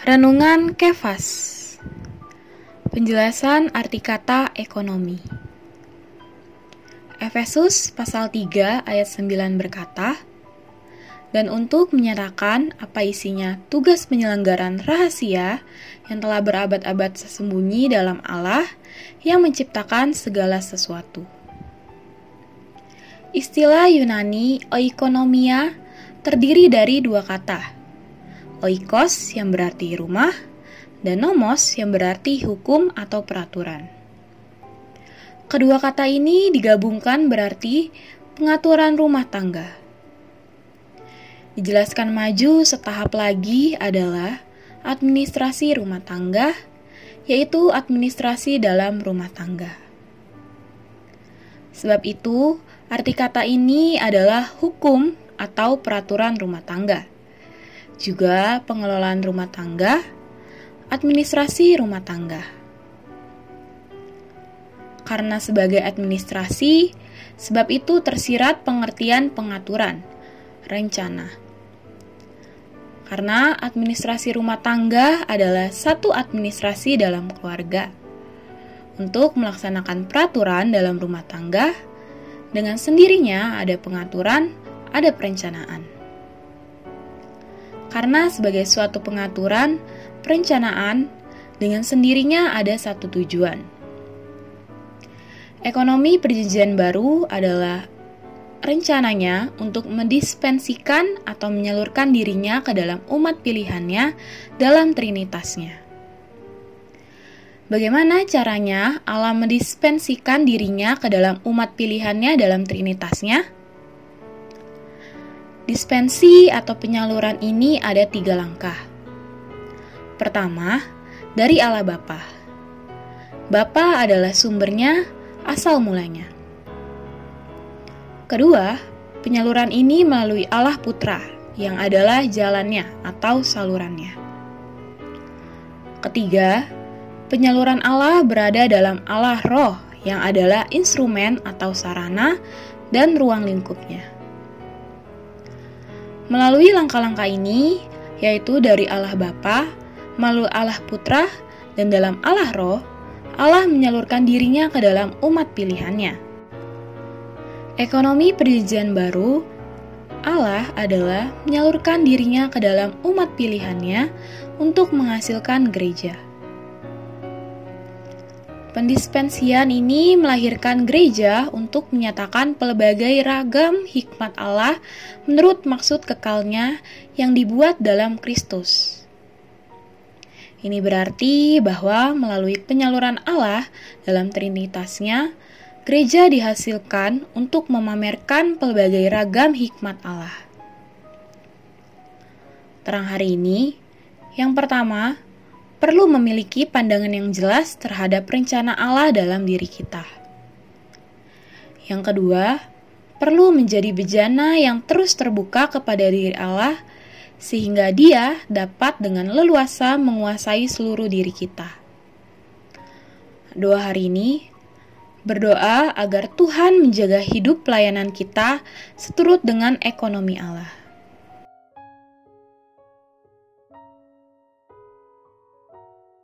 Renungan Kefas Penjelasan arti kata ekonomi Efesus pasal 3 ayat 9 berkata, Dan untuk menyatakan apa isinya tugas penyelenggaran rahasia yang telah berabad-abad sesembunyi dalam Allah yang menciptakan segala sesuatu. Istilah Yunani oikonomia terdiri dari dua kata, oikos yang berarti rumah, dan nomos yang berarti hukum atau peraturan. Kedua kata ini digabungkan berarti pengaturan rumah tangga. Dijelaskan maju setahap lagi adalah administrasi rumah tangga, yaitu administrasi dalam rumah tangga. Sebab itu, Arti kata ini adalah hukum atau peraturan rumah tangga. Juga pengelolaan rumah tangga, administrasi rumah tangga. Karena sebagai administrasi, sebab itu tersirat pengertian pengaturan, rencana. Karena administrasi rumah tangga adalah satu administrasi dalam keluarga. Untuk melaksanakan peraturan dalam rumah tangga, dengan sendirinya ada pengaturan, ada perencanaan. Karena sebagai suatu pengaturan, perencanaan dengan sendirinya ada satu tujuan. Ekonomi perjanjian baru adalah rencananya untuk mendispensikan atau menyalurkan dirinya ke dalam umat pilihannya dalam trinitasnya. Bagaimana caranya Allah mendispensikan dirinya ke dalam umat pilihannya dalam trinitasnya? Dispensi atau penyaluran ini ada tiga langkah. Pertama, dari Allah Bapa. Bapa adalah sumbernya, asal mulanya. Kedua, penyaluran ini melalui Allah Putra, yang adalah jalannya atau salurannya. Ketiga, Penyaluran Allah berada dalam Allah Roh yang adalah instrumen atau sarana dan ruang lingkupnya. Melalui langkah-langkah ini, yaitu dari Allah Bapa, melalui Allah Putra, dan dalam Allah Roh, Allah menyalurkan dirinya ke dalam umat pilihannya. Ekonomi perjanjian baru, Allah adalah menyalurkan dirinya ke dalam umat pilihannya untuk menghasilkan gereja. Pendispensian ini melahirkan gereja untuk menyatakan pelbagai ragam hikmat Allah menurut maksud kekalnya yang dibuat dalam Kristus. Ini berarti bahwa melalui penyaluran Allah dalam trinitasnya, gereja dihasilkan untuk memamerkan pelbagai ragam hikmat Allah. Terang hari ini, yang pertama, perlu memiliki pandangan yang jelas terhadap rencana Allah dalam diri kita. Yang kedua, perlu menjadi bejana yang terus terbuka kepada diri Allah, sehingga Dia dapat dengan leluasa menguasai seluruh diri kita. Doa hari ini berdoa agar Tuhan menjaga hidup pelayanan kita seturut dengan ekonomi Allah.